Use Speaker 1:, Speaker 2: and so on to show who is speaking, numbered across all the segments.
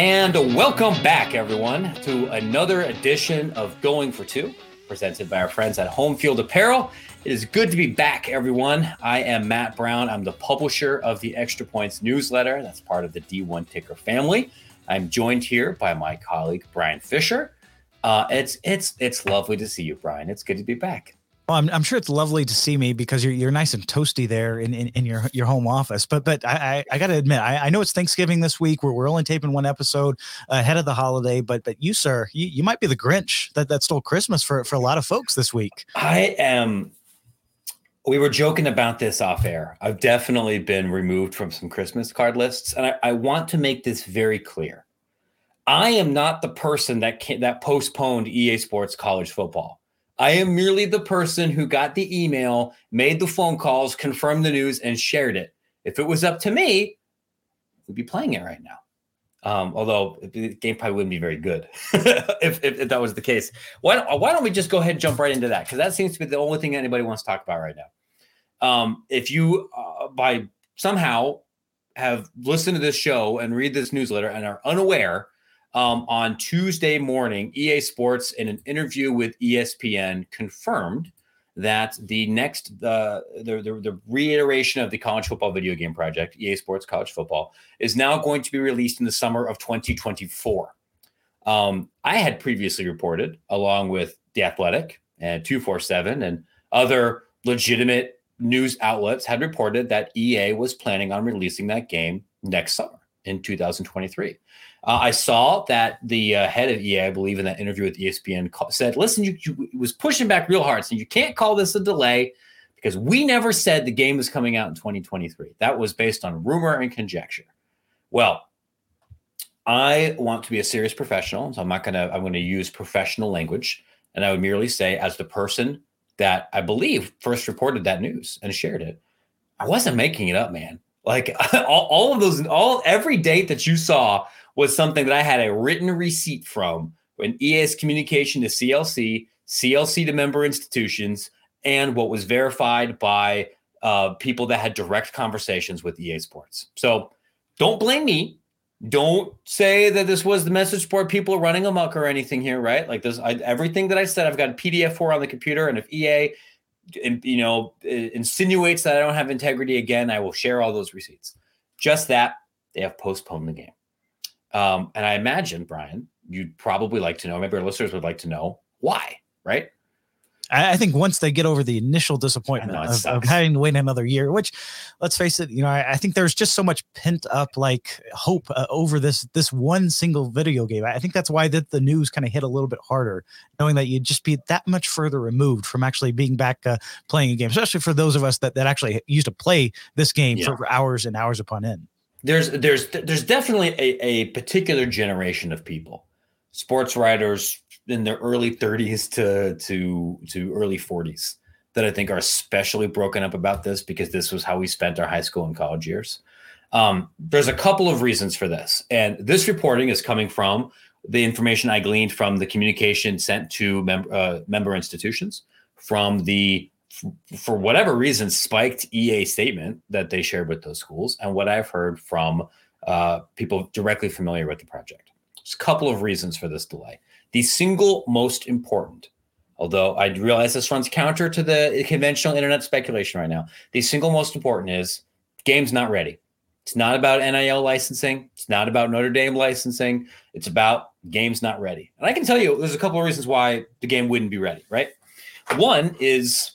Speaker 1: And welcome back, everyone, to another edition of Going for Two, presented by our friends at Home Field Apparel. It is good to be back, everyone. I am Matt Brown. I'm the publisher of the Extra Points newsletter. That's part of the D1 Ticker family. I'm joined here by my colleague Brian Fisher. Uh, it's it's it's lovely to see you, Brian. It's good to be back.
Speaker 2: Well, I'm, I'm sure it's lovely to see me because you're you're nice and toasty there in, in, in your your home office. But but I I, I got to admit I, I know it's Thanksgiving this week. We're, we're only taping one episode ahead of the holiday. But but you sir, you, you might be the Grinch that that stole Christmas for for a lot of folks this week.
Speaker 1: I am. We were joking about this off air. I've definitely been removed from some Christmas card lists, and I, I want to make this very clear. I am not the person that can, that postponed EA Sports college football. I am merely the person who got the email, made the phone calls, confirmed the news, and shared it. If it was up to me, we'd be playing it right now. Um, although the game probably wouldn't be very good if, if, if, that was the case. Why don't, why don't we just go ahead and jump right into that? Because that seems to be the only thing anybody wants to talk about right now. Um, if you, uh, by somehow, have listened to this show and read this newsletter and are unaware um, on Tuesday morning, EA Sports, in an interview with ESPN, confirmed that the next the, the, the reiteration of the college football video game project, EA Sports College Football, is now going to be released in the summer of 2024. Um, I had previously reported, along with the Athletic and 247 and other legitimate news outlets, had reported that EA was planning on releasing that game next summer in 2023. Uh, I saw that the uh, head of EA, I believe, in that interview with ESPN, said, "Listen, you, you was pushing back real hard, so you can't call this a delay because we never said the game was coming out in 2023. That was based on rumor and conjecture." Well, I want to be a serious professional, so I'm not gonna. I'm going to use professional language, and I would merely say, as the person that I believe first reported that news and shared it, I wasn't making it up, man. Like all, all of those, all every date that you saw was something that I had a written receipt from an EA's communication to CLC, CLC to member institutions, and what was verified by uh, people that had direct conversations with EA Sports. So don't blame me. Don't say that this was the message board people running amok or anything here, right? Like this, I, everything that I said, I've got a PDF for on the computer, and if EA you know insinuates that I don't have integrity again, I will share all those receipts. Just that they have postponed the game. Um, and I imagine, Brian, you'd probably like to know, maybe our listeners would like to know why, right?
Speaker 2: I think once they get over the initial disappointment know, of, of, having to wait another year, which let's face it, you know, I, I think there's just so much pent up like hope uh, over this this one single video game. I think that's why that the news kind of hit a little bit harder, knowing that you'd just be that much further removed from actually being back uh, playing a game, especially for those of us that that actually used to play this game yeah. for hours and hours upon end.
Speaker 1: There's there's there's definitely a, a particular generation of people, sports writers, in their early 30s to to to early 40s that I think are especially broken up about this because this was how we spent our high school and college years. Um, there's a couple of reasons for this, and this reporting is coming from the information I gleaned from the communication sent to mem- uh, member institutions, from the for whatever reason spiked EA statement that they shared with those schools, and what I've heard from uh, people directly familiar with the project. There's a couple of reasons for this delay. The single most important, although I realize this runs counter to the conventional internet speculation right now, the single most important is game's not ready. It's not about NIL licensing. It's not about Notre Dame licensing. It's about game's not ready. And I can tell you there's a couple of reasons why the game wouldn't be ready, right? One is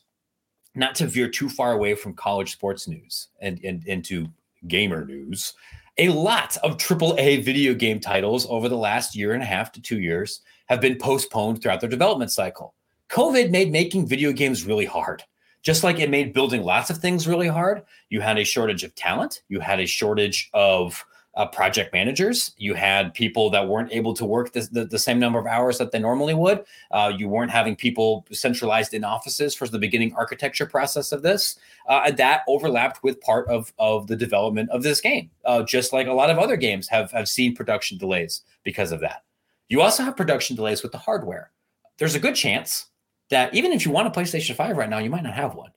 Speaker 1: not to veer too far away from college sports news and, and into gamer news. A lot of AAA video game titles over the last year and a half to two years have been postponed throughout their development cycle. COVID made making video games really hard. Just like it made building lots of things really hard, you had a shortage of talent, you had a shortage of uh, project managers. You had people that weren't able to work the, the, the same number of hours that they normally would. Uh, you weren't having people centralized in offices for the beginning architecture process of this. Uh, that overlapped with part of, of the development of this game, uh, just like a lot of other games have, have seen production delays because of that. You also have production delays with the hardware. There's a good chance that even if you want a PlayStation 5 right now, you might not have one.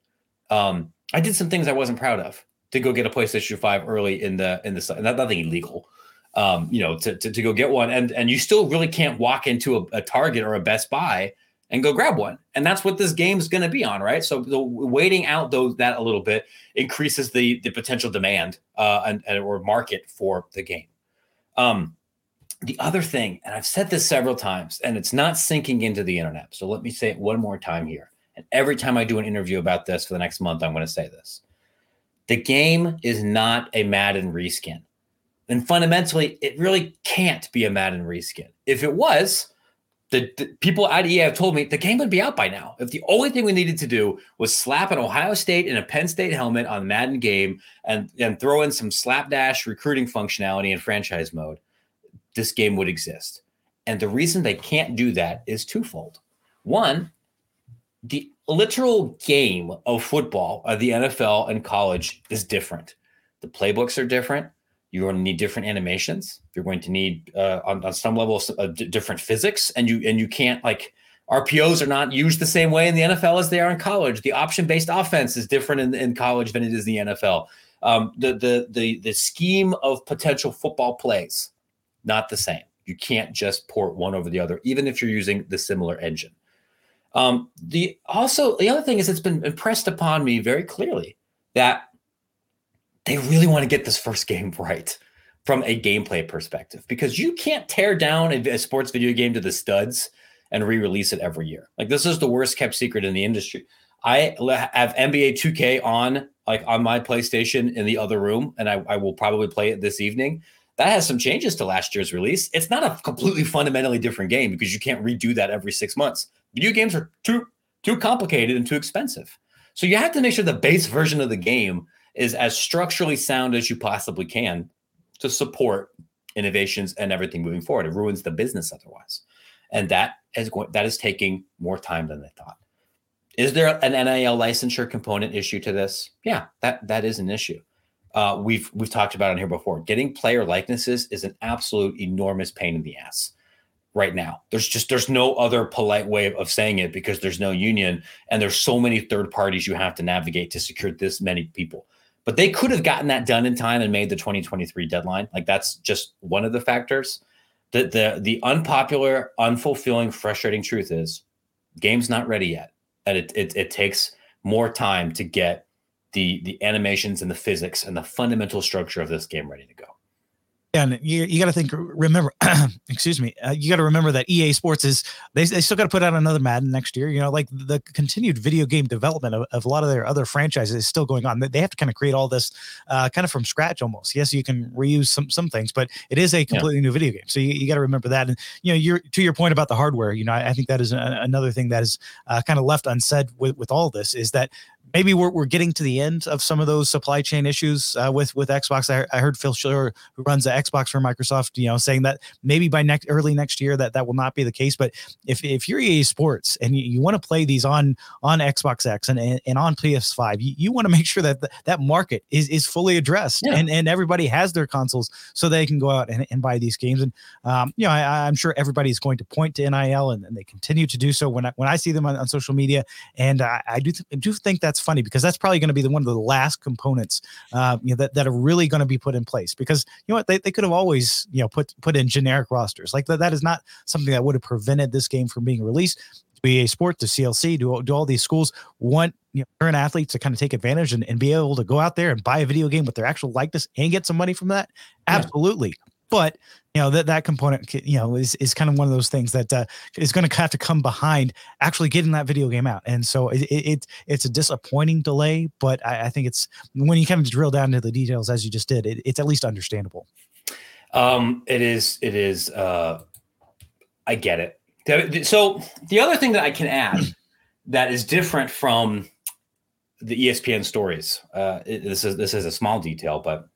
Speaker 1: Um, I did some things I wasn't proud of to go get a PlayStation 5 early in the in the not nothing illegal. um, you know, to, to, to, go get one. And, and you still really can't walk into a, a Target or a Best Buy and go grab one. And that's what this game is going to be on, right? So the, waiting out those that a little bit increases the the potential demand uh, and, and or market for the game. Um, the other thing, and I've said this several times, and it's not sinking into the internet. So let me say it one more time here. And every time I do an interview about this for the next month, I'm going to say this. The game is not a Madden reskin. And fundamentally, it really can't be a Madden reskin. If it was, the, the, people at EA have told me the game would be out by now. If the only thing we needed to do was slap an Ohio State and a Penn State helmet on the Madden game and, and throw in some slapdash recruiting functionality in franchise mode, this game would exist. And the reason they can't do that is twofold. One, the literal game of football of the NFL and college is different. The playbooks are different. You're going to need different animations. You're going to need uh, on, on some level uh, d- different physics, and you and you can't like RPOs are not used the same way in the NFL as they are in college. The option based offense is different in, in college than it is in the NFL. Um, the the the the scheme of potential football plays not the same. You can't just port one over the other, even if you're using the similar engine. Um, the also the other thing is it's been impressed upon me very clearly that they really want to get this first game right from a gameplay perspective because you can't tear down a, a sports video game to the studs and re-release it every year. Like this is the worst kept secret in the industry. I have NBA 2K on like on my PlayStation in the other room, and I, I will probably play it this evening that has some changes to last year's release. It's not a completely fundamentally different game because you can't redo that every six months. Video games are too too complicated and too expensive. So you have to make sure the base version of the game is as structurally sound as you possibly can to support innovations and everything moving forward. It ruins the business otherwise. And that is going that is taking more time than they thought. Is there an NIL licensure component issue to this? Yeah, that that is an issue uh, we've we've talked about on here before. Getting player likenesses is an absolute enormous pain in the ass right now. There's just there's no other polite way of saying it because there's no union and there's so many third parties you have to navigate to secure this many people. But they could have gotten that done in time and made the 2023 deadline. Like that's just one of the factors. The the the unpopular, unfulfilling, frustrating truth is game's not ready yet. And it it, it takes more time to get the the animations and the physics and the fundamental structure of this game ready to go.
Speaker 2: And you, you got to think, remember, excuse me, uh, you got to remember that EA Sports is, they, they still got to put out another Madden next year. You know, like the continued video game development of, of a lot of their other franchises is still going on. They have to kind of create all this uh, kind of from scratch almost. Yes, you can reuse some some things, but it is a completely yeah. new video game. So you, you got to remember that. And, you know, you're to your point about the hardware, you know, I, I think that is a, another thing that is uh, kind of left unsaid with, with all this is that maybe we're, we're getting to the end of some of those supply chain issues uh, with with Xbox. I, I, heard Phil Schiller, who runs the Xbox for Microsoft, you know, saying that maybe by next early next year that that will not be the case. But if if you're EA Sports and you, you want to play these on on Xbox X and and, and on PS5, you, you want to make sure that the, that market is is fully addressed yeah. and and everybody has their consoles so they can go out and, and buy these games. And um, you know, I, am sure everybody's going to point to NIL and, and, they continue to do so when I, when I see them on, on social media. And I, I do th- do think that's funny because that's probably going to be the one of the last components uh, you know, that, that are really going to be put in place because you know what they, they could have always you know put put in generic rosters. Like that that is not something that would have prevented this game from being released. To be a sport to CLC do, do all these schools want you know current athletes to kind of take advantage and, and be able to go out there and buy a video game with their actual likeness and get some money from that? Absolutely. yeah. But you know that that component you know is, is kind of one of those things that uh, is going to have to come behind actually getting that video game out. And so it, it it's a disappointing delay but I, I, think it's when you kind of drill down to the details as you just did it, it's at least understandable.
Speaker 1: Um it is it is uh i get it. So the other thing that i can add that is different from the espn stories uh this is this is a small detail but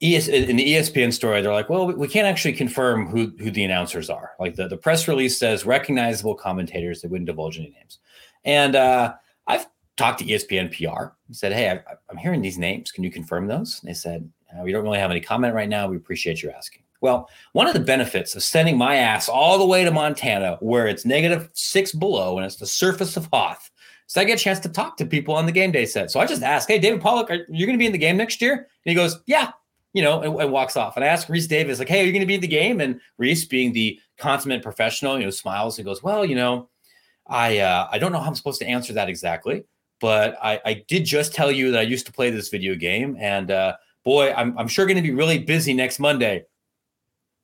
Speaker 1: ES, in the ESPN story, they're like, well, we can't actually confirm who, who the announcers are. Like the, the press release says recognizable commentators, they wouldn't divulge any names. And uh, I've talked to ESPN PR and said, hey, I, am hearing these names. Can you confirm those? And they said, uh, we don't really have any comment right now. We appreciate you asking. Well, one of the benefits of sending my ass all the way to Montana, where it's negative six below and it's the surface of Hoth, so I get a chance to talk to people on the game day set. So I just ask, hey, David Pollack, are you going to be in the game next year? And he goes, yeah, you know, and, and walks off. And I asked Rece Davis, like, hey, are you going to be in the game? And Rece, being the consummate professional, you know, smiles and goes, well, you know, I uh, I don't know how I'm supposed to answer that exactly, but I, I did just tell you that I used to play this video game, and uh, boy, I'm I'm sure going to be really busy next Monday,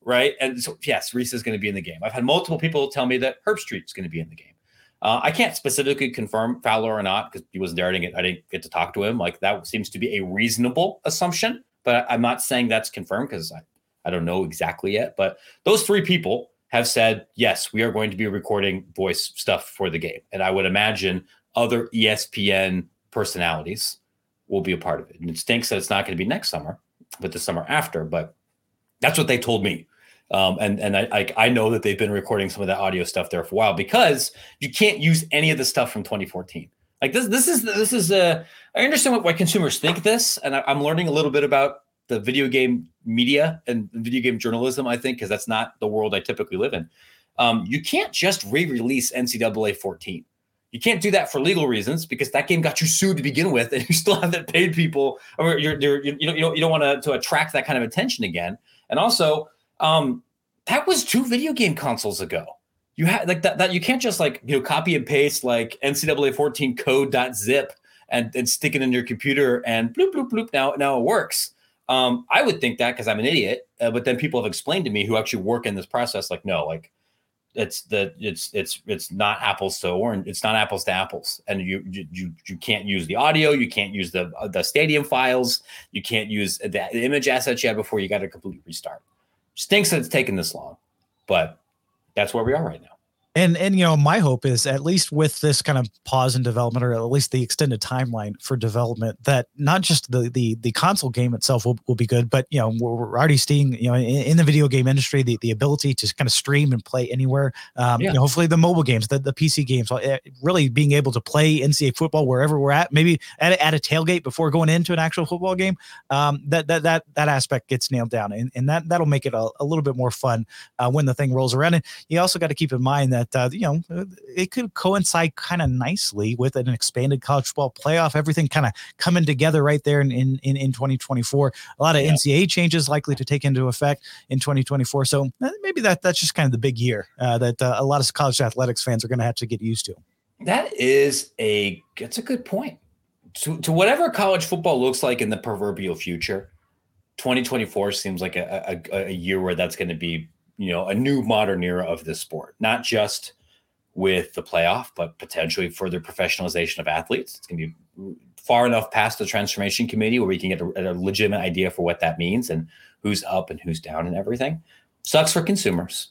Speaker 1: right? And so yes, Rece is going to be in the game. I've had multiple people tell me that Herbstreit is going to be in the game. Uh, I can't specifically confirm Fowler or not because he wasn't there. I I didn't get to talk to him. Like that seems to be a reasonable assumption, but I'm not saying that's confirmed because I, I don't know exactly yet. But those three people have said, yes, we are going to be recording voice stuff for the game. And I would imagine other ESPN personalities will be a part of it. And it stinks that it's not going to be next summer, but the summer after. But that's what they told me. Um, and and I, I, I know that they've been recording some of that audio stuff there for a while because you can't use any of the stuff from 2014. Like this this is this is uh, I understand what, why consumers think this, and I, I'm learning a little bit about the video game media and video game journalism. I think because that's not the world I typically live in. Um, you can't just re-release NCAA 14. You can't do that for legal reasons because that game got you sued to begin with, and you still haven't paid people, or you're, you're you don't you don't, you don't want to to attract that kind of attention again. And also, um, that was two video game consoles ago. You had like that, that you can't just like you know copy and paste like NCAA 14 code.zip and, and stick it in your computer and bloop bloop bloop now now it works. Um, I would think that because I'm an idiot, uh, but then people have explained to me who actually work in this process, like no, like it's the it's it's it's not apples to orange, it's not apples to apples, and you you you can't use the audio, you can't use the the stadium files, you can't use the image assets you had before. You got to completely restart. Stinks that it's taken this long, but that's where we are right now
Speaker 2: and and you know my hope is at least with this kind of pause in development or at least the extended timeline for development that not just the the, the console game itself will, will be good but you know we're already seeing you know in, in the video game industry the, the ability to kind of stream and play anywhere. Um, yeah. you know, hopefully the mobile games the, the pc games uh, really being able to play ncaa football wherever we're at maybe at, at a tailgate before going into an actual football game. Um, that that that that aspect gets nailed down and, and that that'll make it a, a little bit more fun uh, when the thing rolls around. And you also got to keep in mind that that uh, you know uh, it could coincide kind of nicely with an expanded college football playoff. Everything kind of coming together right there in in in, 2024. A lot of yeah. NCAA changes likely to take into effect in 2024. So uh, maybe that that's just kind of the big year uh, that uh, a lot of college athletics fans are going to have to get used to.
Speaker 1: That is a that's a good point. To, to whatever college football looks like in the proverbial future, 2024 seems like a, a, a year where that's going to be you know a new modern era of this sport not just with the playoff but potentially further professionalization of athletes. It's going to be far enough past the transformation committee where we can get a, a, legitimate idea for what that means and who's up and who's down and everything. Sucks for consumers.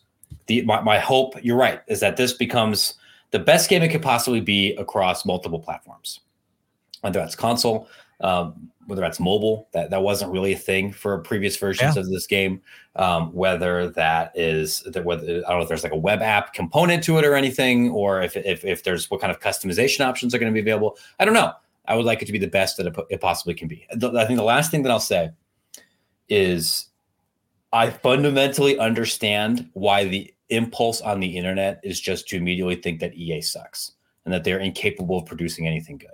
Speaker 1: The my, my hope you're right is that this becomes the best game it could possibly be across multiple platforms whether that's console um, whether that's mobile, that, that wasn't really a thing for previous versions yeah. of this game. Um, whether that is that whether I don't know if there's like a web app component to it or anything, or if if, if there's what kind of customization options are going to be available. I don't know. I would like it to be the best that it, it possibly can be. I think the last thing that I'll say is I fundamentally understand why the impulse on the internet is just to immediately think that EA sucks and that they're incapable of producing anything good.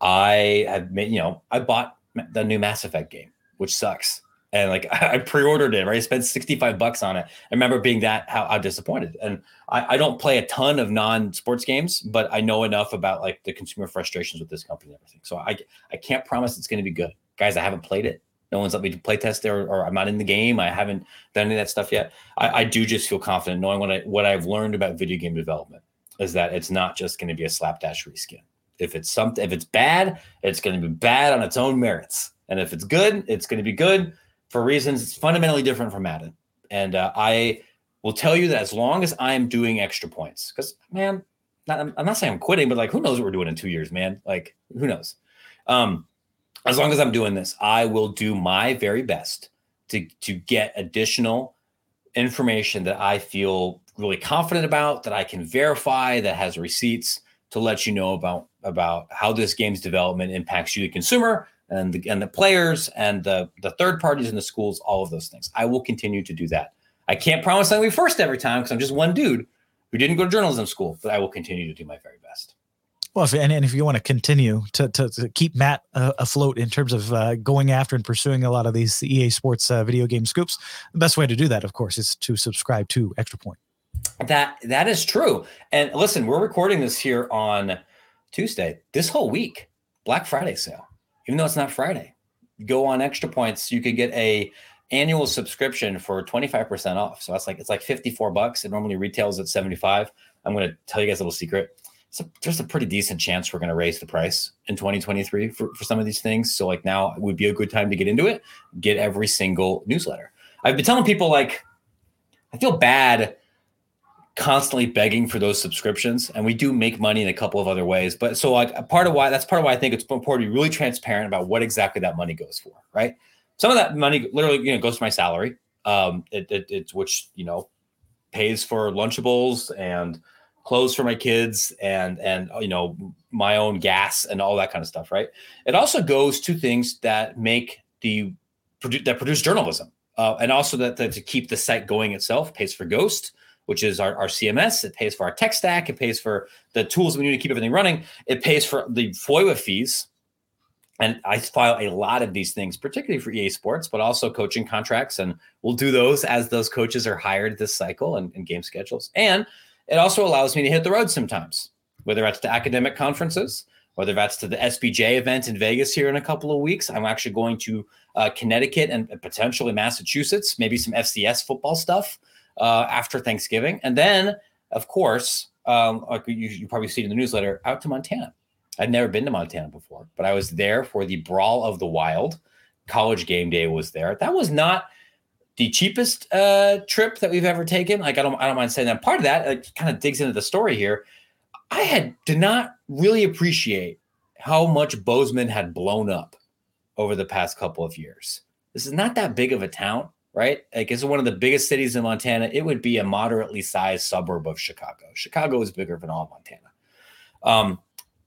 Speaker 1: I have made, you know, I bought the new Mass Effect game, which sucks. And like I pre-ordered it, right? I spent 65 bucks on it. I remember being that how, how disappointed. And I, I don't play a ton of non-sports games, but I know enough about like the consumer frustrations with this company and everything. So I I can't promise it's going to be good. Guys, I haven't played it. No one's let me play test it, or, or, I'm not in the game. I haven't done any of that stuff yet. I, I do just feel confident knowing what I what I've learned about video game development is that it's not just going to be a slapdash reskin if it's something if it's bad it's going to be bad on its own merits. And if it's good it's going to be good for reasons it's fundamentally different from madden. And uh, i will tell you that as long as i'm doing extra points because man not, I'm, I'm not saying i'm quitting but like who knows what we're doing in two years man? Like who knows? Um as long as i'm doing this i will do my very best to to get additional information that i feel really confident about that i can verify that has receipts to let you know about about how this game's development impacts you, the consumer, and the and the players, and the the third parties in the schools. All of those things. I will continue to do that. I can't promise I'll be first every time because I'm just one dude who didn't go to journalism school, but I will continue to do my very best.
Speaker 2: Well, if, and, and if you want to continue to, to, to keep Matt uh, afloat in terms of uh, going after and pursuing a lot of these EA Sports uh, video game scoops, the best way to do that, of course, is to subscribe to Extra Point.
Speaker 1: That that is true. And listen, we're recording this here on Tuesday. This whole week, Black Friday sale. Even though it's not Friday, go on Extra Points. You can get a annual subscription for 25% off. So that's like it's like 54 bucks. It normally retails at 75. I'm going to tell you guys a little secret there's a pretty decent chance we're going to raise the price in 2023 for, for some of these things. So like now would be a good time to get into it, get every single newsletter. I've been telling people like, I feel bad constantly begging for those subscriptions and we do make money in a couple of other ways. But so like part of why that's part of why i think it's important to be really transparent about what exactly that money goes for right? Some of that money literally you know goes to my salary. Um it, it, it's which you know pays for lunchables and clothes for my kids and and you know my own gas and all that kind of stuff right? It also goes to things that make the that produce journalism uh, and also that, that, to keep the site going itself pays for ghost which is our, our cms it pays for our tech stack it pays for the tools we need to keep everything running it pays for the FOIA fees and I file a lot of these things, particularly for EA Sports, but also coaching contracts. And we'll do those as those coaches are hired this cycle and, and game schedules. And it also allows me to hit the road sometimes, whether that's to academic conferences, whether that's to the SBJ event in Vegas here in a couple of weeks. I'm actually going to uh, Connecticut and potentially Massachusetts, maybe some FCS football stuff uh, after Thanksgiving. And then, of course, um, like you, you probably see in the newsletter, out to Montana. I'd never been to Montana before, but I was there for the Brawl of the Wild. College game day was there. That was not the cheapest uh, trip that we've ever taken. Like I don't I don't mind saying that. Part of that kind of digs into the story here. I had did not really appreciate how much Bozeman had blown up over the past couple of years. This is not that big of a town, right? Like it's one of the biggest cities in Montana. It would be a moderately sized suburb of Chicago. Chicago is bigger than all Montana. Um,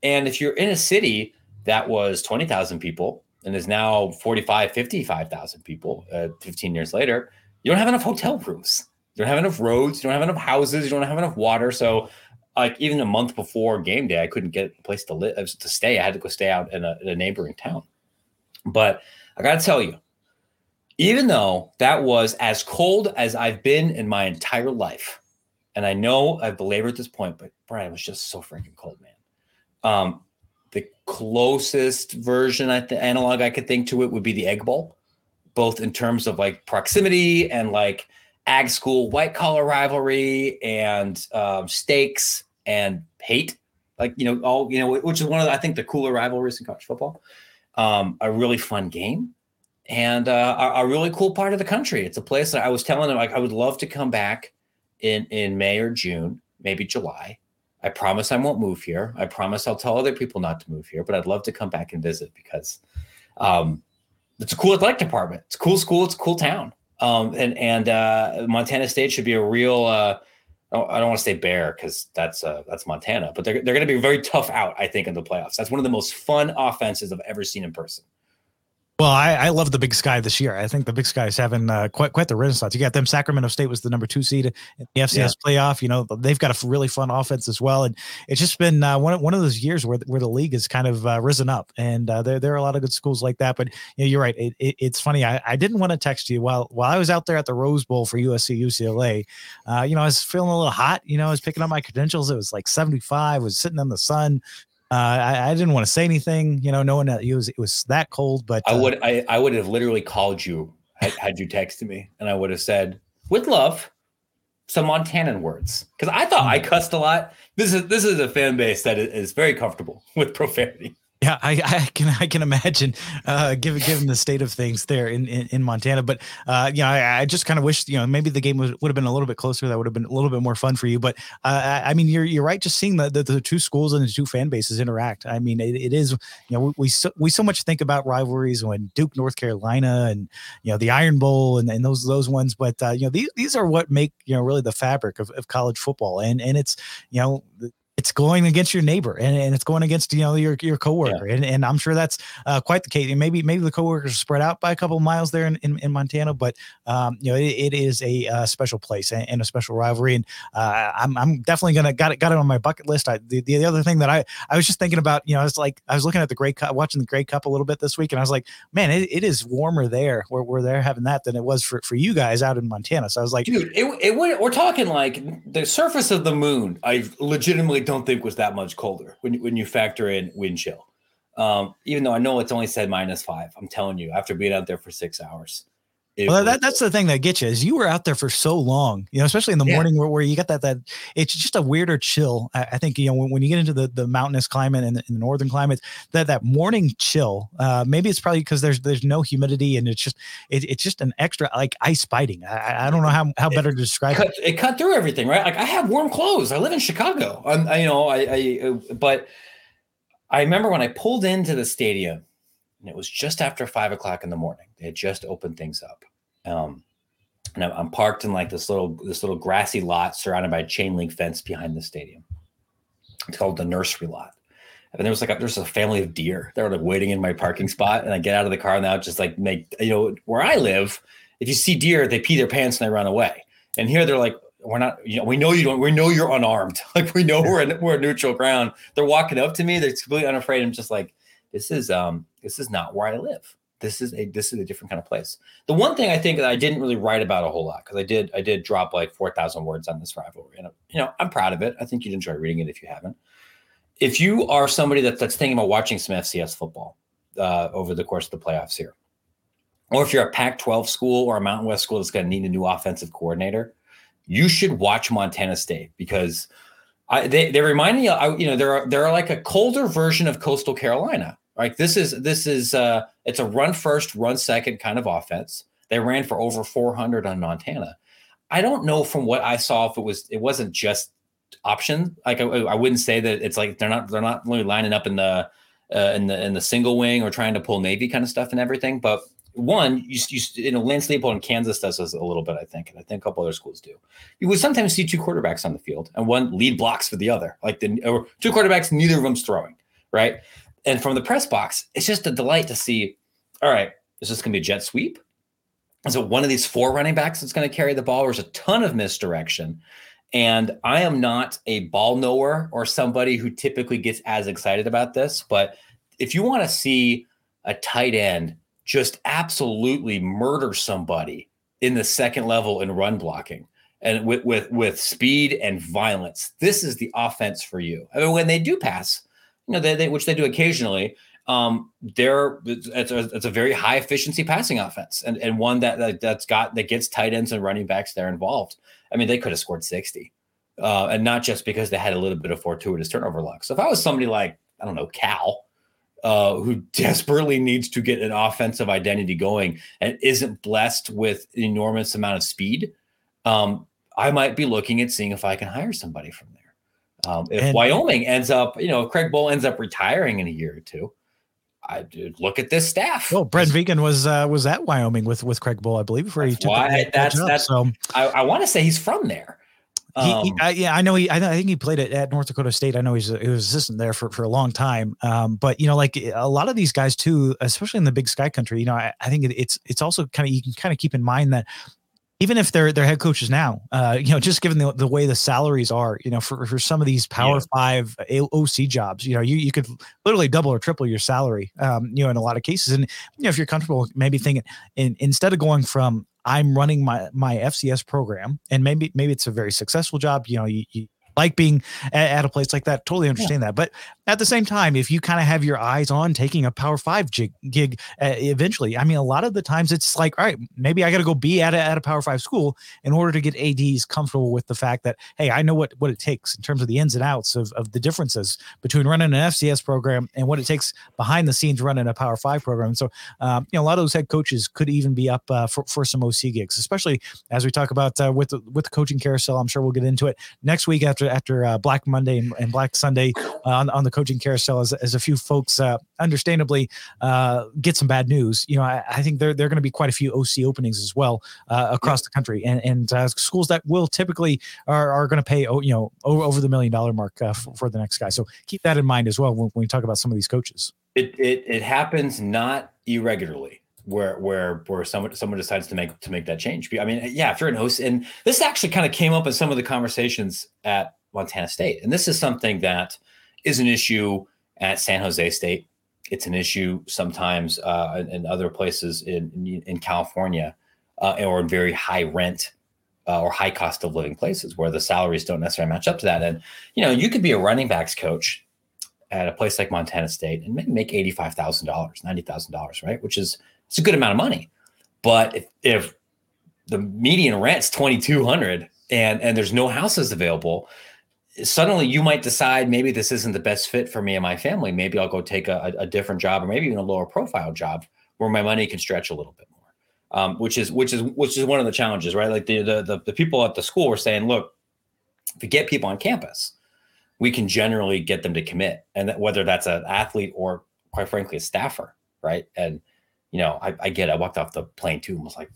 Speaker 1: and if you're in a city that was 20,000 people and is now 45, 55,000 people uh, 15 years later, you don't have enough hotel rooms. You don't have enough roads. You don't have enough houses. You don't have enough water. So, like even a month before game day, I couldn't get a place to live uh, to stay. I had to go stay out in a, in a neighboring town. But I got to tell you, even though that was as cold as I've been in my entire life, and I know I've belabored this point, but Brian was just so freaking cold, man. Um, the closest version, I the analog I could think to it would be the Egg Bowl, both in terms of like proximity and like ag school white collar rivalry and um, stakes and hate. Like you know, all you know, which is one of the, I think the cooler rivalries in college football. Um, a really fun game and uh, a, really cool part of the country. It's a place that I was telling them like I would love to come back in in May or June, maybe July, I promise I won't move here. I promise I'll tell other people not to move here, but I'd love to come back and visit because um, it's a cool athletic department. It's a cool school. It's a cool town. Um, and and uh, Montana State should be a real. Uh, I don't want to say bear because that's uh, that's Montana, but they're they're going to be very tough out. I think in the playoffs. That's one of the most fun offenses I've ever seen in person.
Speaker 2: Well, I, I love the Big Sky this year. I think the Big Sky is having uh, quite quite the renaissance. You got them. Sacramento State was the number two seed in the FCS yeah. playoff. You know they've got a really fun offense as well, and it's just been uh, one one of those years where where the league has kind of uh, risen up, and uh, there there are a lot of good schools like that. But you know, you're right. It, it, it's funny. I, I didn't want to text you while while I was out there at the Rose Bowl for USC UCLA. Uh, you know, I was feeling a little hot. You know, I was picking up my credentials. It was like 75. Was sitting in the sun, uh, I, I, didn't want to say anything, you know, knowing that it was it was that cold. But
Speaker 1: uh, I would I, I would have literally called you had, had you texted me, and I would have said with love some Montanan words because I thought I hmm. cussed a lot. This is this is a fan base that is very comfortable with profanity.
Speaker 2: Yeah, I, I, can I can imagine, uh, given given the state of things there in in, in Montana. But uh, you know, I, I just kind of wish you know maybe the game was, would have been a little bit closer. That would have been a little bit more fun for you. But uh, I, I mean, you're you're right. Just seeing the, the, the two schools and the two fan bases interact. I mean, it, it is you know we we so, we so much think about rivalries when Duke, North Carolina, and you know the Iron Bowl and, and those those ones. But uh, you know these these are what make you know really the fabric of, of college football. And and it's you know it's going against your neighbor and, and it's going against you know your your coworker yeah. and, and I'm sure that's uh, quite the case. And maybe maybe the coworkers are spread out by a couple of miles there in, in, in Montana, but um, you know it, it is a uh, special place and, and, a special rivalry. And uh, I'm I'm definitely gonna got it got it on my bucket list. I, the the other thing that I I was just thinking about you know I was like I was looking at the Grey Cup watching the Grey Cup a little bit this week and I was like man it, it is warmer there where, where they're having that than it was for, for you guys out in Montana. So I was like,
Speaker 1: dude, it, it we're talking like the surface of the moon. I legitimately don't think was that much colder when when you factor in wind chill. Um, even though I know it's only said minus five, I'm telling you, after being out there for six hours,
Speaker 2: well, that, that's the thing that gets you is you were out there for so long, you know, especially in the yeah. morning where, where you got that that it's just a weirder chill. I, I think you know when, when you get into the, the mountainous climate and the, in the northern climate, that that morning chill. Uh, maybe it's probably because there's there's no humidity and it's just it, it's just an extra like ice biting. I, I don't know how, how better to describe
Speaker 1: it. Cut, it. cut through everything, right? Like I have warm clothes. I live in Chicago. I'm, I, you know, I, I uh, but I remember when I pulled into the stadium and it was just after five o'clock in the morning. They had just opened things up. Um, and I'm parked in like this little this little grassy lot surrounded by a chain link fence behind the stadium. It's called the nursery lot. And there was like a, there's a family of deer that were like waiting in my parking spot, and I get out of the car and now just like make you know where I live. If you see deer, they pee their pants and they run away. And here they're like, we're not, you know, we know you don't, we know you're unarmed. Like we know we're in, we're neutral ground. They're walking up to me. They're completely unafraid. I'm just like, this is um, this is not where I live this is a this is a different kind of place. The one thing I think that I didn't really write about a whole lot because I did I did drop like four thousand words on this rivalry, and you know I'm proud of it. I think you'd enjoy reading it if you haven't. If you are somebody that, that's thinking about watching some FCS football uh, over the course of the playoffs here, or if you're a Pac-12 school or a Mountain West school that's going to need a new offensive coordinator, you should watch Montana State because I, they they remind me, I, you know, they're they're like a colder version of Coastal Carolina like this is this is uh it's a run first, run second kind of offense. They ran for over 400 on Montana. I don't know from what I saw if it was it wasn't just option. Like I, I wouldn't say that it's like they're not they're not really lining up in the uh, in the in the single wing or trying to pull Navy kind of stuff and everything. But one, you, you you know Lance Leipold in Kansas does this a little bit, I think, and I think a couple other schools do. You would sometimes see two quarterbacks on the field and one lead blocks for the other, like the or two quarterbacks, neither of them's throwing, right? And from the press box, it's just a delight to see. All right, is this going to be a jet sweep? Is it one of these four running backs that's going to carry the ball? There's a ton of misdirection. And I am not a ball knower or somebody who typically gets as excited about this. But if you want to see a tight end just absolutely murder somebody in the second level in run blocking and with with with speed and violence, this is the offense for you. I mean, when they do pass, know, they, they which they do occasionally. Um, they're it's a, it's a very high efficiency passing offense, and and one that, that that's got that gets tight ends and running backs there involved. I mean, they could have scored sixty, uh, and not just because they had a little bit of fortuitous turnover luck. So if I was somebody like I don't know Cal, uh, who desperately needs to get an offensive identity going and isn't blessed with an enormous amount of speed, um, I might be looking at seeing if I can hire somebody from there. Um, if and, Wyoming ends up, you know, Craig Bohl ends up retiring in a year or two, I dude, look at this staff.
Speaker 2: Oh, Brent Vigen was uh, was at Wyoming with with Craig Bohl, I believe, before he took
Speaker 1: why, the, that's that's so. I, I want to say he's from there.
Speaker 2: Um, he, he, um, I, yeah, I know. He, I, I, think he played at, at North Dakota State. I know he's a, he was assistant there for, for a long time. Um, but you know, like a lot of these guys too, especially in the Big Sky country, you know, I, I think it's it's also kind of you can kind of keep in mind that even if they're they're head coaches now, uh, you know, just given the, the way the salaries are, you know, for, for some of these Power yeah. Five OC jobs, you know, you you could literally double or triple your salary, um, you know, in a lot of cases. And you know, if you're comfortable, maybe thinking in, instead of going from I'm running my my FCS program, and maybe maybe it's a very successful job, you know, you, you like being at, a place like that. Totally understand yeah. that. But at the same time, if you kind of have your eyes on taking a Power Five gig, gig uh, eventually, I mean, a lot of the times it's like, all right, maybe I got to go be at a, at a Power Five school in order to get ads comfortable with the fact that hey, I know what what it takes in terms of the ins and outs of of the differences between running an FCS program and what it takes behind the scenes running a Power Five program. So, um, you know, a lot of those head coaches could even be up uh, for for some OC gigs, especially as we talk about uh, with the, with the coaching carousel. I'm sure we'll get into it next week after after uh, Black Monday and, and Black Sunday uh, on on the coaching carousel as, as a few folks, uh, understandably, uh, get some bad news. You know, I, I think there, there are going to be quite a few OC openings as well uh, across yeah. the country, and and uh, schools that will typically are, are going to pay, you know, over, over the million dollar mark uh, for, for, the next guy. So keep that in mind as well when, when we talk about some of these coaches.
Speaker 1: It it, it happens not irregularly where where where someone someone decides to make to make that change. I mean, yeah, if you're an host, and this actually kind of came up in some of the conversations at Montana State, and this is something that is an issue at San Jose State. It's an issue sometimes uh, in, other places in in, in California uh, or in very high rent uh, or high cost of living places where the salaries don't necessarily match up to that. And you know, you could be a running backs coach at a place like Montana State and maybe make eighty five thousand dollars, ninety thousand dollars, right? Which is it's a good amount of money. But if, if the median rent's twenty two hundred and and there's no houses available, suddenly you might decide maybe this isn't the best fit for me and my family. Maybe I'll go take a, a different job or maybe even a lower profile job where my money can stretch a little bit more. Um, which is which is which is one of the challenges, right? Like the, the the the people at the school were saying, look, if we get people on campus, we can generally get them to commit, and that whether that's an athlete or quite frankly a staffer, right? And you know, I, I get. It. I walked off the plane too and was like,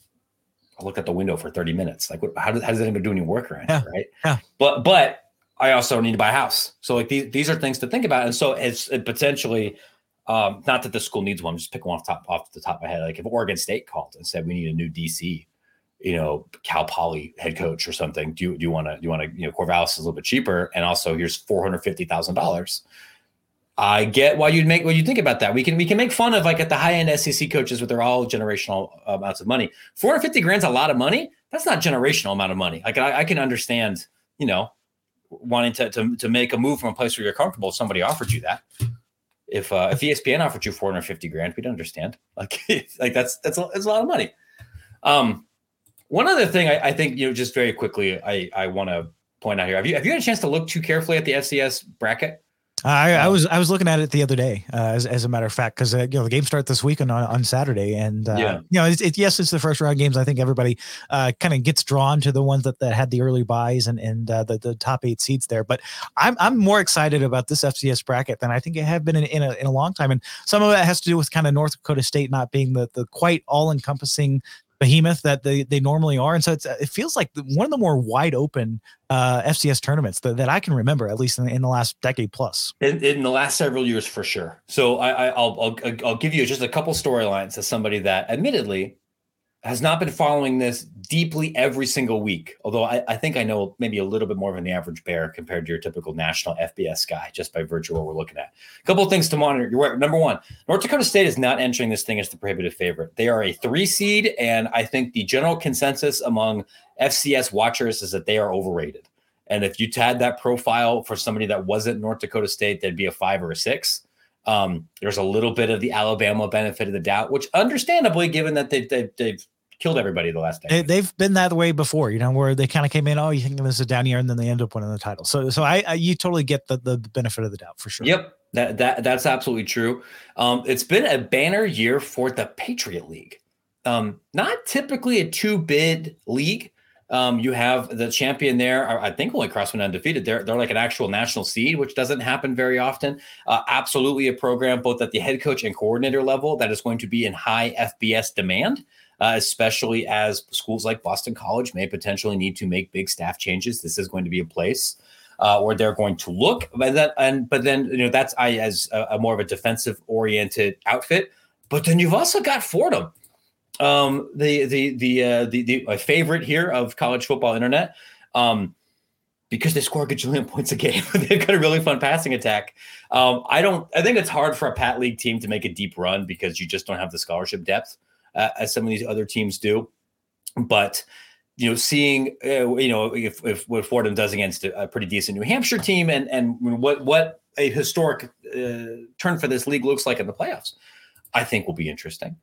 Speaker 1: I looked at the window for 30 minutes. Like, what, how does how does anybody do any work around yeah. right? Yeah. But but I also need to buy a house. So like these these are things to think about. And so it's it potentially um, not that the school needs one. Just picking one off top off the top of my head. Like if Oregon State called and said we need a new DC, you know, Cal Poly head coach or something. Do you do you want to do you want to you know Corvallis is a little bit cheaper, and also here's four hundred fifty thousand dollars. I get why you'd make what you think about that. We can we can make fun of like at the high end SEC coaches with their all generational amounts of money. 450 grand's a lot of money. That's not generational amount of money. Like I, I can understand, you know, wanting to, to to make a move from a place where you're comfortable. If somebody offered you that. If uh, if ESPN offered you 450 grand, we'd understand. Like like that's that's a, that's a lot of money. Um, one other thing I, I think you know just very quickly I I want to point out here. Have you have you had a chance to look too carefully at the FCS bracket?
Speaker 2: I, I, was I was looking at it the other day, uh, as, as a matter of fact, because uh, you know the games start this week on on Saturday, and uh, yeah. you know it's, it, yes, it's the first round games. I think everybody uh, kind of gets drawn to the ones that, that had the early buys and and uh, the, the top eight seeds there. But I'm I'm more excited about this FCS bracket than I think I have been in, in a in a long time, and some of it has to do with kind of North Dakota State not being the the quite all encompassing behemoth that they, they normally are. And so it's, it feels like one of the more wide open uh, FCS tournaments that, that I can remember, at least in, in the last decade plus.
Speaker 1: In, in, the last several years, for sure. So I, I, will I'll, I'll give you just a couple storylines as somebody that admittedly has not been following this deeply every single week. Although I, I, think I know maybe a little bit more than the average bear compared to your typical national FBS guy, just by virtue of what we're looking at. A couple of things to monitor. You're right. number one, North Dakota State is not entering this thing as the prohibitive favorite. They are a three seed, and I think the general consensus among FCS watchers is that they are overrated. And if you had that profile for somebody that wasn't North Dakota State, they'd be a five or a six. Um, there's a little bit of the Alabama benefit of the doubt, which understandably, given that they, they, they've killed everybody the last
Speaker 2: day. They, have been that way before, you know, where they kind of came in, oh, you think this is a down year, and then they end up winning the title. So, so I, I you totally get the, the benefit of the doubt for sure.
Speaker 1: Yep, that that that's absolutely true. Um, it's been a banner year for the Patriot League. Um, not typically a two bid league. Um, you have the champion there. I think only Crossman undefeated. They're they're like an actual national seed, which doesn't happen very often. Uh, absolutely a program both at the head coach and coordinator level that is going to be in high FBS demand uh, especially as schools like Boston College may potentially need to make big staff changes. This is going to be a place uh, where they're going to look, but that and but then you know that's I as a, a more of a defensive oriented outfit. But then you've also got Fordham, um, the the the uh, the, the favorite here of college football internet. Um, because they score a gajillion points a game. They've got a really fun passing attack. Um, I don't. I think it's hard for a Pat League team to make a deep run because you just don't have the scholarship depth uh, as some of these other teams do. But you know, seeing uh, you know if, if what Fordham does against a, pretty decent New Hampshire team, and and what what a historic uh, turn for this league looks like in the playoffs, I think will be interesting.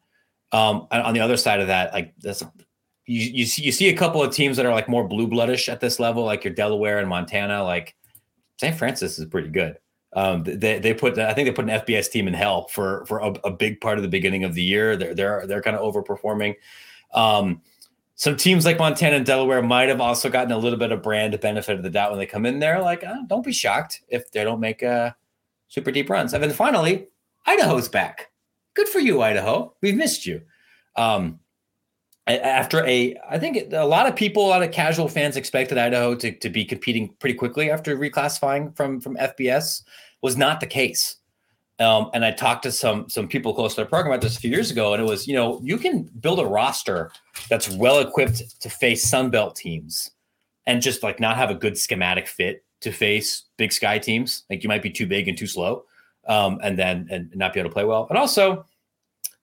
Speaker 1: Um, on the other side of that, like that's you you see you see a couple of teams that are like more blue bloodish at this level, like your Delaware and Montana. Like St. Francis is pretty good. Um, they they put I think they put an FBS team in hell for for a, a big part of the beginning of the year. They're they're they're kind of overperforming. Um, some teams like Montana and Delaware might have also gotten a little bit of brand benefit of the doubt when they come in there. Like, uh, don't be shocked if they don't make a super deep runs. And then finally, Idaho's back. Good for you, Idaho. We've missed you. Um, after a, I think a lot of people, a lot of casual fans expected Idaho to, to be competing pretty quickly after reclassifying from from FBS. Was not the case. Um, and I talked to some some people close to the program about this a few years ago, and it was, you know, you can build a roster that's well equipped to face Sunbelt teams, and just like not have a good schematic fit to face Big Sky teams. Like you might be too big and too slow, um, and then and not be able to play well. And also,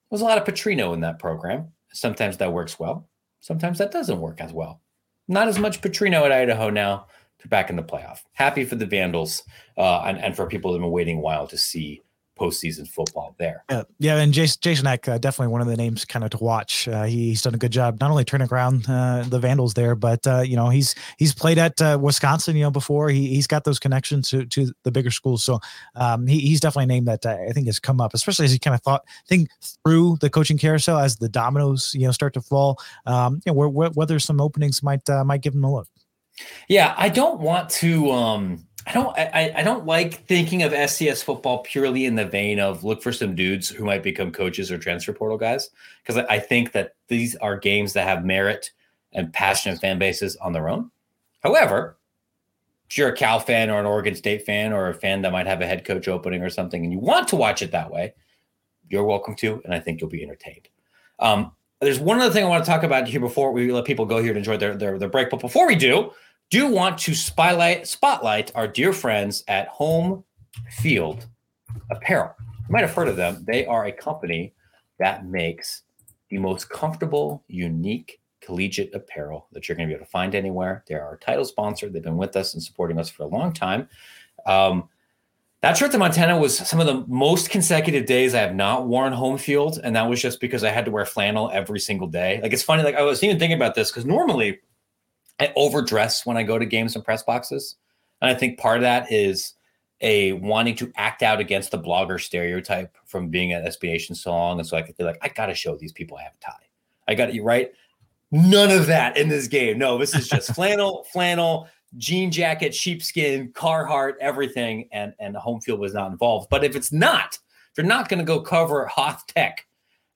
Speaker 1: there's a lot of Petrino in that program. Sometimes that works well. Sometimes that doesn't work as well. Not as much Petrino at Idaho now. They're back in the playoff. Happy for the Vandals uh, and, and for people that have been waiting a while to see postseason football there.
Speaker 2: Yeah, yeah, and Jason Jason Eck, uh, definitely one of the names kind of to watch. Uh, he, he's done a good job not only turning around uh, the Vandals there, but uh, you know he's he's played at uh, Wisconsin, you know, before. He he's got those connections to to the bigger schools, so um, he, he's definitely a name that uh, I think has come up, especially as he kind of thought think through the coaching carousel as the dominoes you know start to fall. Um, you know, where, where, whether some openings might might give him a look.
Speaker 1: Yeah, I don't want to. Um I don't I, I don't like thinking of FCS football purely in the vein of look for some dudes who might become coaches or transfer portal guys because I, I think that these are games that have merit and passionate fan bases on their own. However, if you're a Cal fan or an Oregon State fan or a fan that might have a head coach opening or something and you want to watch it that way, you're welcome to, and I think you'll be entertained. Um, there's one other thing I want to talk about here before we let people go here to enjoy their, their, their break. But before we do, do want to spotlight spotlight our dear friends at Home Field Apparel. You might have heard of them. They are a company that makes the most comfortable, unique collegiate apparel that you're going to be able to find anywhere. They're our title sponsor. They've been with us and supporting us for a long time. Um, that trip to Montana was some of the most consecutive days I have not worn home field. And that was just because I had to wear flannel every single day. Like it's funny, like I was even thinking about this because normally I overdress when I go to games and press boxes. And I think part of that is a wanting to act out against the blogger stereotype from being at SB Nation so long. And so I could feel like, I got to show these people I have a tie. I got you right. None of that in this game. No, this is just flannel, flannel, jean jacket, sheepskin, Carhartt, everything. And, and home field was not involved. But if it's not, if you're not going to go cover Hoth Tech,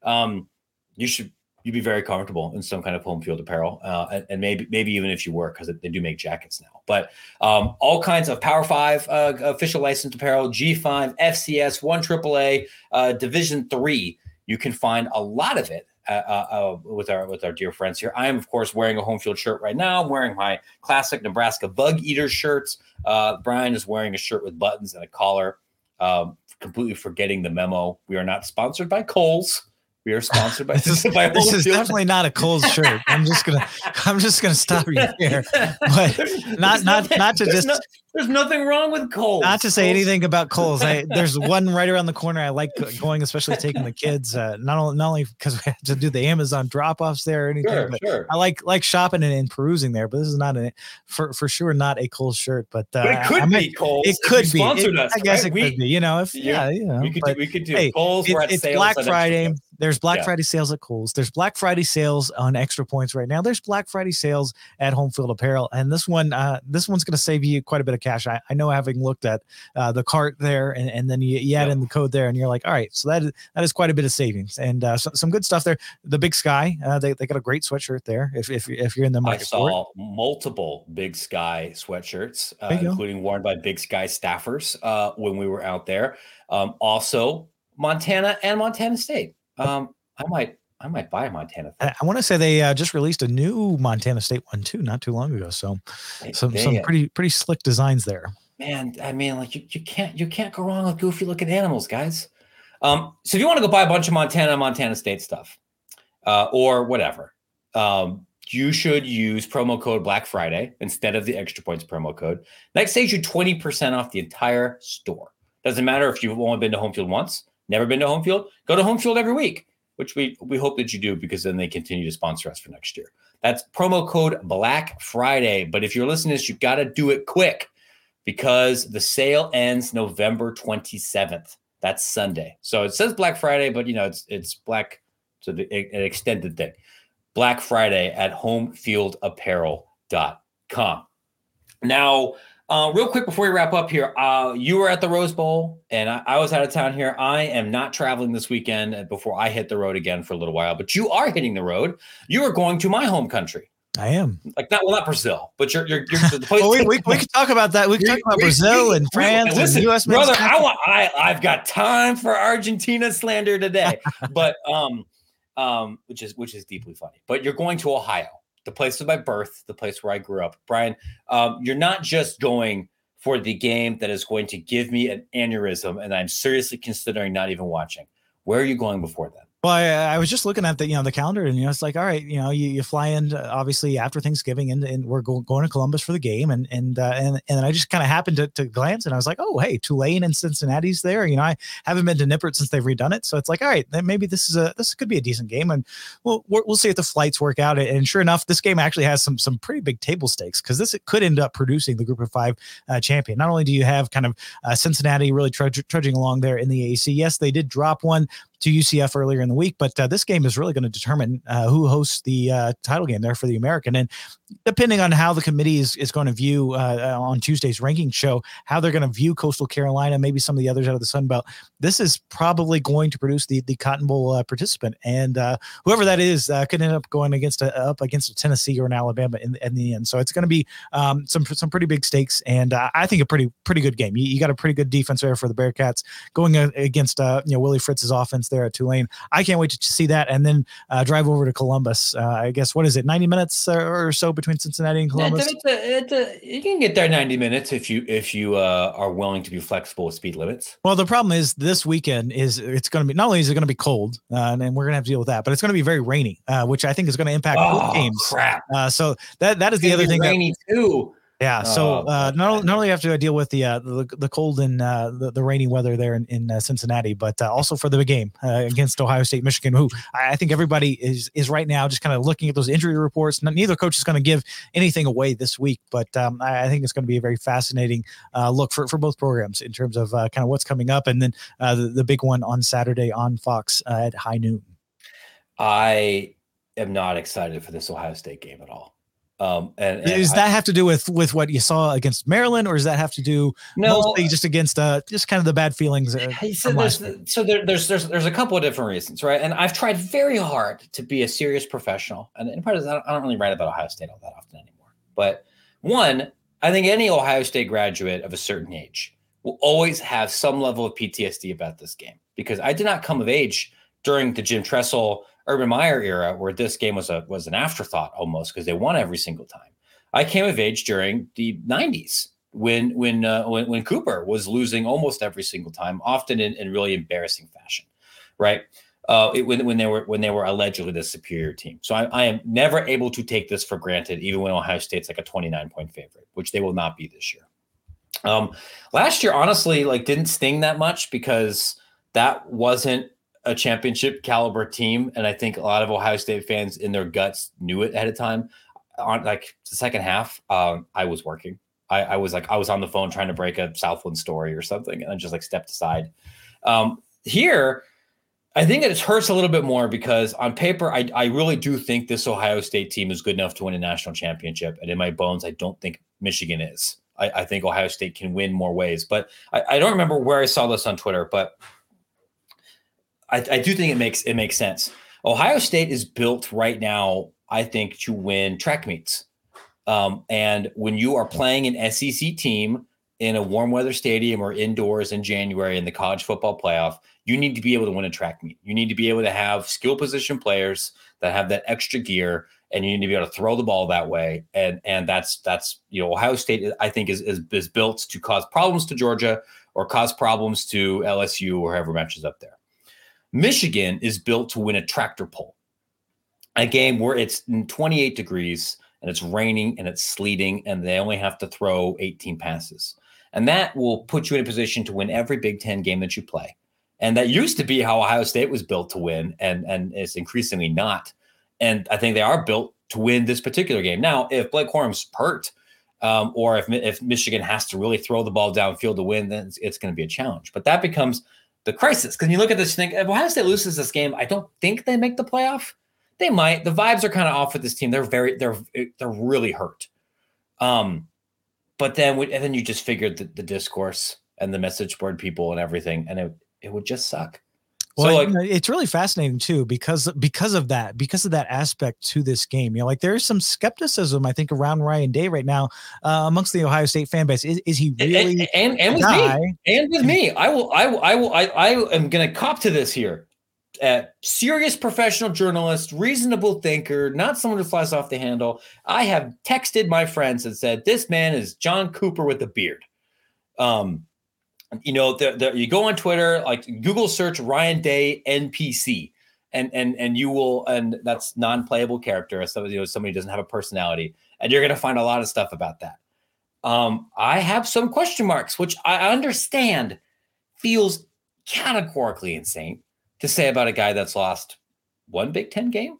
Speaker 1: um, you should you'd be very comfortable in some kind of home field apparel, uh, and, and, maybe maybe even if you were, because they do make jackets now. But um, all kinds of Power Five uh, official licensed apparel, G5, FCS, one AAA, uh, Division Three. You can find a lot of it uh, uh, uh, with our with our dear friends here. I am of course wearing a home field shirt right now. I'm wearing my classic Nebraska Bug Eater shirts. Brian is wearing a shirt with buttons and a collar. Um, completely forgetting the memo. We are not sponsored by Kohl's. We are sponsored by
Speaker 2: this. Is,
Speaker 1: by
Speaker 2: this is definitely not a Kohl's shirt. I'm just gonna I'm just gonna stop you here. But not not
Speaker 1: nothing,
Speaker 2: not to just
Speaker 1: no, there's nothing wrong with Kohl's.
Speaker 2: Not to say Kohl's. anything about Kohl's. I, there's one right around the corner. I like going, especially taking the kids. Uh, not only not only because we have to do the Amazon drop offs there or anything, sure, but sure. I like like shopping and, and, perusing there. But this is not a for for sure not a Kohl's shirt. But, uh,
Speaker 1: but it could be Kohl's.
Speaker 2: It could be. It, us, I guess right? it we, could be. You know, if yeah, yeah you know,
Speaker 1: we could do, we could do hey. It,
Speaker 2: it's Black Friday. There's Black yeah. Friday sales at Kohl's. There's Black Friday sales on extra points right now. There's Black Friday sales at Home Field Apparel, and this one, uh, this one's going to save you quite a bit of cash. I, I know having looked at uh, the cart there, and, and then you, you add in the code there, and you're like, all right, so that is, that is quite a bit of savings and uh, so, some good stuff there. The Big Sky, uh, they, they got a great sweatshirt there. If if, if you're in the market, I
Speaker 1: saw multiple Big Sky sweatshirts, uh, including worn by Big Sky staffers uh, when we were out there. Um, also, Montana and Montana State. Um, I might I might buy a Montana.
Speaker 2: I, I want to say they uh, just released a new Montana State one too, not too long ago. So some they, some pretty pretty slick designs there.
Speaker 1: Man, I mean, like you, you can't you can't go wrong with goofy looking animals, guys. Um, so if you want to go buy a bunch of Montana Montana State stuff, uh, or whatever, um, you should use promo code Black Friday instead of the extra points promo code. That saves you twenty percent off the entire store. Doesn't matter if you've only been to home field once, never been to home field, go to home field every week which we we hope that you do because then they continue to sponsor us for next year. That's promo code Black Friday. But if you're listening to this, you've got to do it quick because the sale ends November 27th. That's Sunday. So it says Black Friday, but you know it's it's black so an extended thing. Black Friday at homefieldapparel.com. Now, Uh, real quick before we wrap up here, uh, you were at the Rose Bowl, and I, I, was out of town here. I am not traveling this weekend uh, before I hit the road again for a little while. But you are hitting the road. You are going to my home country.
Speaker 2: I am
Speaker 1: like not well, not Brazil, but you're you're. you're
Speaker 2: the place well, we, we, we can talk about that. We can talk about we, Brazil we, and France listen, and U.S.
Speaker 1: Brother, I want I I've got time for Argentina slander today, but um um which is which is deeply funny. But you're going to Ohio the place of my birth, the place where I grew up. Brian, um, you're not just going for the game that is going to give me an aneurysm, and I'm seriously considering not even watching. Where are you going before then?
Speaker 2: Well, I, I, was just looking at the you know the calendar, and you know it's like, all right, you know, you, you fly in uh, obviously after Thanksgiving, and, and we're go- going to Columbus for the game, and and uh, and and I just kind of happened to, to glance, and I was like, oh, hey, Tulane and Cincinnati's there. You know, I haven't been to Nippert since they've redone it, so it's like, all right, maybe this is a this could be a decent game, and we'll we'll see if the flights work out. And sure enough, this game actually has some some pretty big table stakes because this could end up producing the Group of Five uh, champion. Not only do you have kind of uh, Cincinnati really trudging along there in the AC, yes, they did drop one to UCF earlier in the week. But uh, this game is really going to determine uh, who hosts the uh, title game there for the American. And depending on how the committee is, is going to view uh, on Tuesday's ranking show, how they're going to view Coastal Carolina, maybe some of the others out of the Sun Belt, this is probably going to produce the the Cotton Bowl uh, participant. And uh, whoever that is could end up going against a, up against a Tennessee or an Alabama in, in the end. So it's going to be um, some some pretty big stakes, and I think a pretty pretty good game. You, you, got a pretty good defense there for the Bearcats going against you know Willie Fritz's offense there at Tulane. I can't wait to see that, and then uh, drive over to Columbus. Uh, I guess what is it, ninety minutes or so between Cincinnati and Columbus?
Speaker 1: It's a, it's a, you can get there ninety minutes if you if you uh, are willing to be flexible with speed limits.
Speaker 2: Well, the problem is this weekend is it's going to be not only is it going to be cold, uh, and we're going to have to deal with that, but it's going to be very rainy, uh, which I think is going to impact
Speaker 1: oh,
Speaker 2: games.
Speaker 1: Crap!
Speaker 2: Uh, so that that is the other thing.
Speaker 1: Rainy
Speaker 2: that,
Speaker 1: too.
Speaker 2: Yeah. So oh, uh, not only, not only have to deal with the uh, the, the cold and uh, the, the rainy weather there in, in uh, Cincinnati, but uh, also for the big game uh, against Ohio State, Michigan, who I think everybody is is right now just kind of looking at those injury reports. Neither coach is going to give anything away this week, but um, I, I, think it's going to be a very fascinating look for, for both programs in terms of kind of what's coming up, and then the, the big one on Saturday on Fox at high noon.
Speaker 1: I am not excited for this Ohio State game at all.
Speaker 2: Um, and, and does that I, have to do with with what you saw against Maryland, or does that have to do no, mostly just against uh just kind of the bad feelings? Uh,
Speaker 1: so there's, so there, there's there's there's a couple of different reasons, right? And I've tried very hard to be a serious professional, and, and part of that, I don't really write about Ohio State all that often anymore. But one, I think any Ohio State graduate of a certain age will always have some level of PTSD about this game because I did not come of age during the Jim Tressel Urban Meyer era, where this game was a was an afterthought almost because they won every single time. I came of age during the '90s when when uh, when, when Cooper was losing almost every single time, often in, in really embarrassing fashion, right? Uh, it, when when they were when they were allegedly the superior team. So I, I am never able to take this for granted, even when Ohio State's like a 29 point favorite, which they will not be this year. Um, last year, honestly, like didn't sting that much because that wasn't a championship caliber team, and I think a lot of Ohio State fans in their guts knew it ahead of time. On like the second half, um, I was working. I, I, was like I was on the phone trying to break a Southland story or something, and I just like stepped aside. Um, here, I think it hurts a little bit more because on paper, I, I really do think this Ohio State team is good enough to win a national championship, and in my bones, I don't think Michigan is. I, I think Ohio State can win more ways, but I, I don't remember where I saw this on Twitter, but I, I do think it makes it makes sense. Ohio State is built right now, I think, to win track meets. Um, and when you are playing an SEC team in a warm weather stadium or indoors in January in the college football playoff, you need to be able to win a track meet. You need to be able to have skill position players that have that extra gear, and you need to be able to throw the ball that way. And and that's that's you know Ohio State I think is is, is built to cause problems to Georgia or cause problems to LSU or whoever matches up there. Michigan is built to win a tractor pull, a game where it's 28 degrees and it's raining and it's sleeting and they only have to throw 18 passes. And that will put you in a position to win every Big Ten game that you play. And that used to be how Ohio State was built to win, and, and it's increasingly not. And I think they are built to win this particular game. Now, if Blake Corum's hurt, um, or if, if Michigan has to really throw the ball downfield to win, then it's, it's going to be a challenge. But that becomes the crisis. Because you look at this, thing, if Ohio State loses this game, I don't think they make the playoff. They might. The vibes are kind of off with this team. They're very, they're, they're really hurt. Um, but then we, and then you just figured the, the discourse and the message board people and everything, and it it would just suck.
Speaker 2: Well, so like, it's really fascinating too because because of that because of that aspect to this game. You know, like there's some skepticism I think around Ryan Day right now uh, amongst the Ohio State fan base. Is, is he really
Speaker 1: and and, and with me and with me? I will I will I will I, I am going to cop to this here. Uh, serious professional journalist, reasonable thinker, not someone who flies off the handle. I have texted my friends and said, "This man is John Cooper with a beard." Um, you know, the, the, you go on Twitter, like Google search Ryan Day NPC, and and and you will, and that's non-playable character. So you know, somebody doesn't have a personality, and you're gonna find a lot of stuff about that. Um, I have some question marks, which I understand feels categorically insane to say about a guy that's lost one Big Ten game.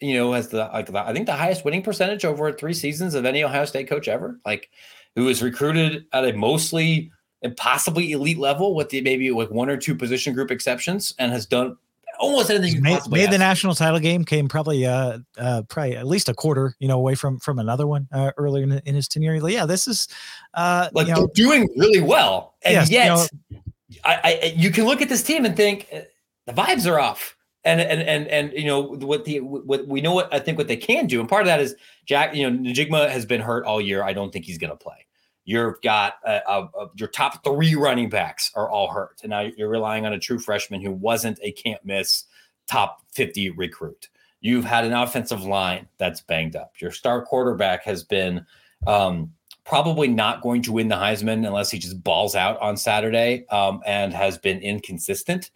Speaker 1: You know, has the like the, I think the highest winning percentage over three seasons of any Ohio State coach ever. Like, who was recruited at a mostly and possibly elite level with the maybe with one or two position group exceptions and has done almost anything
Speaker 2: made, made the national title game came probably uh uh probably at least a quarter you know away from from another one uh, earlier in, in his tenure. Yeah this is uh
Speaker 1: like you know, doing really well. And yes, yet you know, I, I you can look at this team and think uh, the vibes are off. And and and and you know what the what we know what I think what they can do. And part of that is Jack you know Njigba has been hurt all year. I don't think he's going to play You've got a, a, a, your top three running backs are all hurt. And now you're relying on a true freshman who wasn't a can't miss top 50 recruit. You've had an offensive line that's banged up. Your star quarterback has been um, probably not going to win the Heisman unless he just balls out on Saturday um, and has been inconsistent.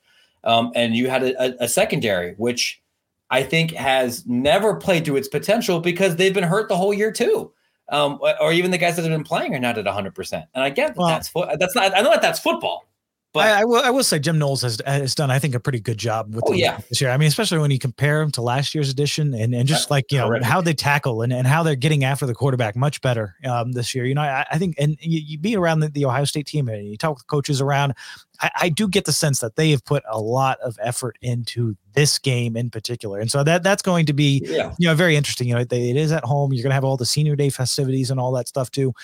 Speaker 1: Um, and you had a, a secondary, which I think has never played to its potential because they've been hurt the whole year, too um, or even the guys that have been playing are not at 100%. And I get that that's fo- that's not I know that that's football. But
Speaker 2: I, I, will, I will say Jim Knowles has, has done, I think, a pretty good job with
Speaker 1: oh, yeah.
Speaker 2: this year. I mean, especially when you compare him to last year's edition and, and just like, you know, how they tackle and, and how they're getting after the quarterback much better um, this year. You know, I, I think, and you, you be around the, the, Ohio State team and you talk with coaches around, I, I, do get the sense that they have put a lot of effort into this game in particular. And so that that's going to be, yeah. you know, very interesting. You know, they, it is at home. You're going to have all the senior day festivities and all that stuff too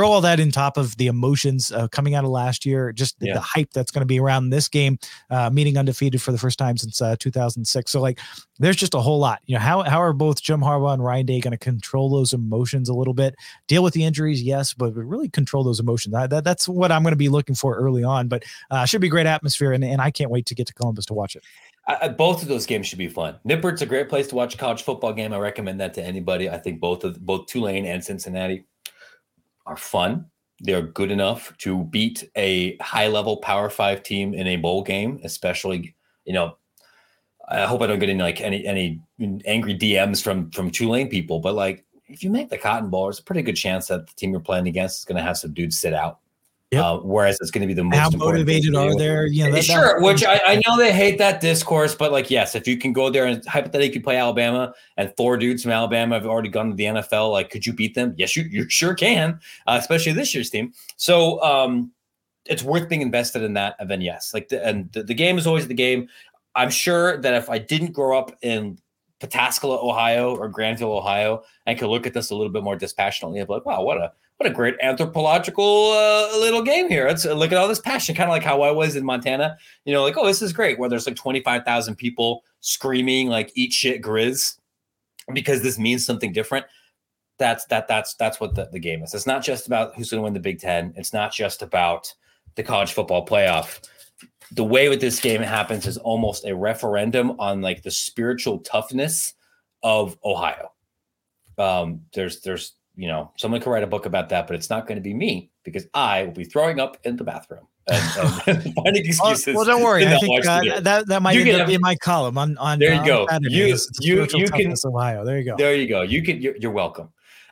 Speaker 2: throw all that in top of the emotions uh, coming out of last year, just the, yeah. the hype that's going to be around this game, uh, meeting undefeated for the first time since uh, 2006. So like, there's just a whole lot. You know, how how are both Jim Harbaugh and Ryan Day going to control those emotions a little bit? Deal with the injuries, yes, but really control those emotions. I, that, that's what I'm going to be looking for early on. But uh, should be great atmosphere, and, and I can't wait to get to Columbus to watch it.
Speaker 1: I, both of those games should be fun. Nippert's a great place to watch a college football game. I recommend that to anybody. I think both of both Tulane and Cincinnati are fun. They're good enough to beat a high level Power Five team in a bowl game, especially, you know, I hope I don't get any like any any angry DMs from from Tulane people, but like if you make the Cotton Bowl, there's a pretty good chance that the team you're playing against is going to have some dudes sit out. Yep. Uh, whereas it's going to be the most
Speaker 2: how motivated are there?
Speaker 1: You know, that, sure. That, which I, I, know they hate that discourse, but like, yes, if you can go there and hypothetically play Alabama and four dudes from Alabama have already gone to the NFL, like, could you beat them? Yes, you you sure can, uh, especially this year's team. So um, it's worth being invested in that. And then yes, like, the, and the, the game is always the game. I'm sure that if I didn't grow up in Pataskala, Ohio, or Granville, Ohio, and could look at this a little bit more dispassionately and be like, wow, what a what a great anthropological uh, little game here. Let's look at all this passion, kind of like how I was in Montana. You know, like, oh, this is great, where there's like 25,000 people screaming, like, eat shit, Grizz, because this means something different. That's that that's that's what the, the game is. It's not just about who's going to win the Big Ten. It's not just about the college football playoff. The way with this game happens is almost a referendum on like the spiritual toughness of Ohio. Um, there's there's you know, someone could write a book about that, but it's not going to be me because I will be throwing up in the bathroom and, and finding excuses.
Speaker 2: well, well, don't worry. I think uh, that that might end up be in my column on on.
Speaker 1: There you go. You you you can
Speaker 2: Ohio. There you go.
Speaker 1: There you go. You can. You're, you're welcome.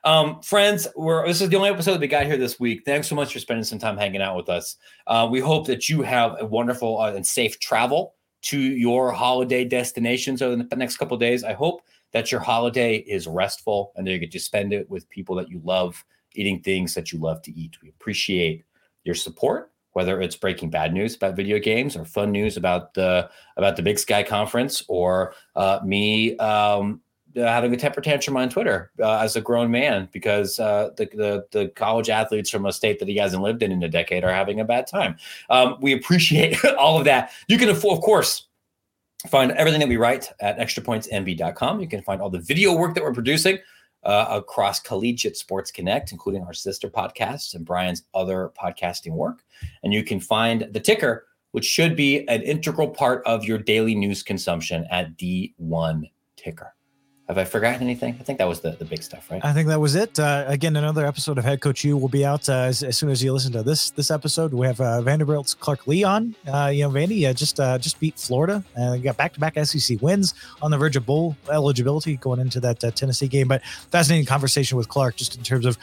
Speaker 1: Um, friends, we're this is the only episode that we got here this week. Thanks so much for spending some time hanging out with us. Uh, we hope that you have a wonderful uh, and safe travel to your holiday destinations over the next couple days. I hope that your holiday is restful and that you get to spend it with people that you love, eating things that you love to eat. We appreciate your support, whether it's breaking bad news about video games or fun news about the about the Big Sky Conference, or uh, me um, having a temper tantrum on Twitter uh, as a grown man because uh, the, the, the college athletes from a state that he hasn't lived in in a decade are having a bad time. Um, we appreciate all of that. You can, of course, find everything that we write at extrapointsmb.com. You can find all the video work that we're producing. Uh, across Collegiate Sports Connect, including our sister podcasts and Brian's other podcasting work. And you can find the ticker, which should be an integral part of your daily news consumption at D1 Ticker. Have I forgotten anything? I think that was the, the big stuff, right?
Speaker 2: I think that was it. Uh, again, another episode of Head Coach U will be out uh, as, as, soon as you listen to this this episode. We have uh, Vanderbilt's Clark Lea on. Uh, you know, Vandy uh, just uh, just beat Florida and got back to back SEC wins on the verge of bowl eligibility going into that Tennessee game. But fascinating conversation with Clark just in terms of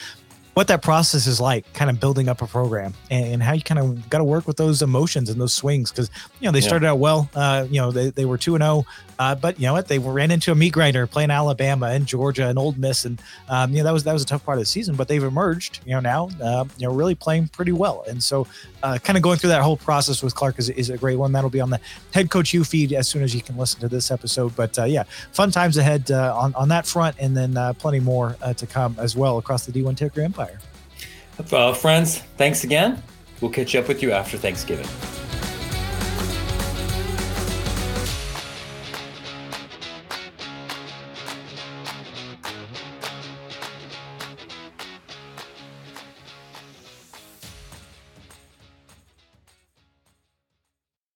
Speaker 2: what that process is like, kind of building up a program and, and how you kind of got to work with those emotions and those swings. Cause, you know, they started out well, uh, you know, they, they were 2 and 0, uh, but you know what? They ran into a meat grinder playing Alabama and Georgia and Ole Miss. And, um, you know, that was, that was a tough part of the season, but they've emerged, you know, now, uh, you know, really playing pretty well. And so, uh, kind of going through that whole process with Clark is, is a great one. That'll be on the Head Coach U feed as soon as you can listen to this episode. But, uh, yeah, fun times ahead uh, on, on that front. And then plenty more to come as well across the D1 Ticker Empire.
Speaker 1: Uh, friends, thanks again. We'll catch up with you after Thanksgiving.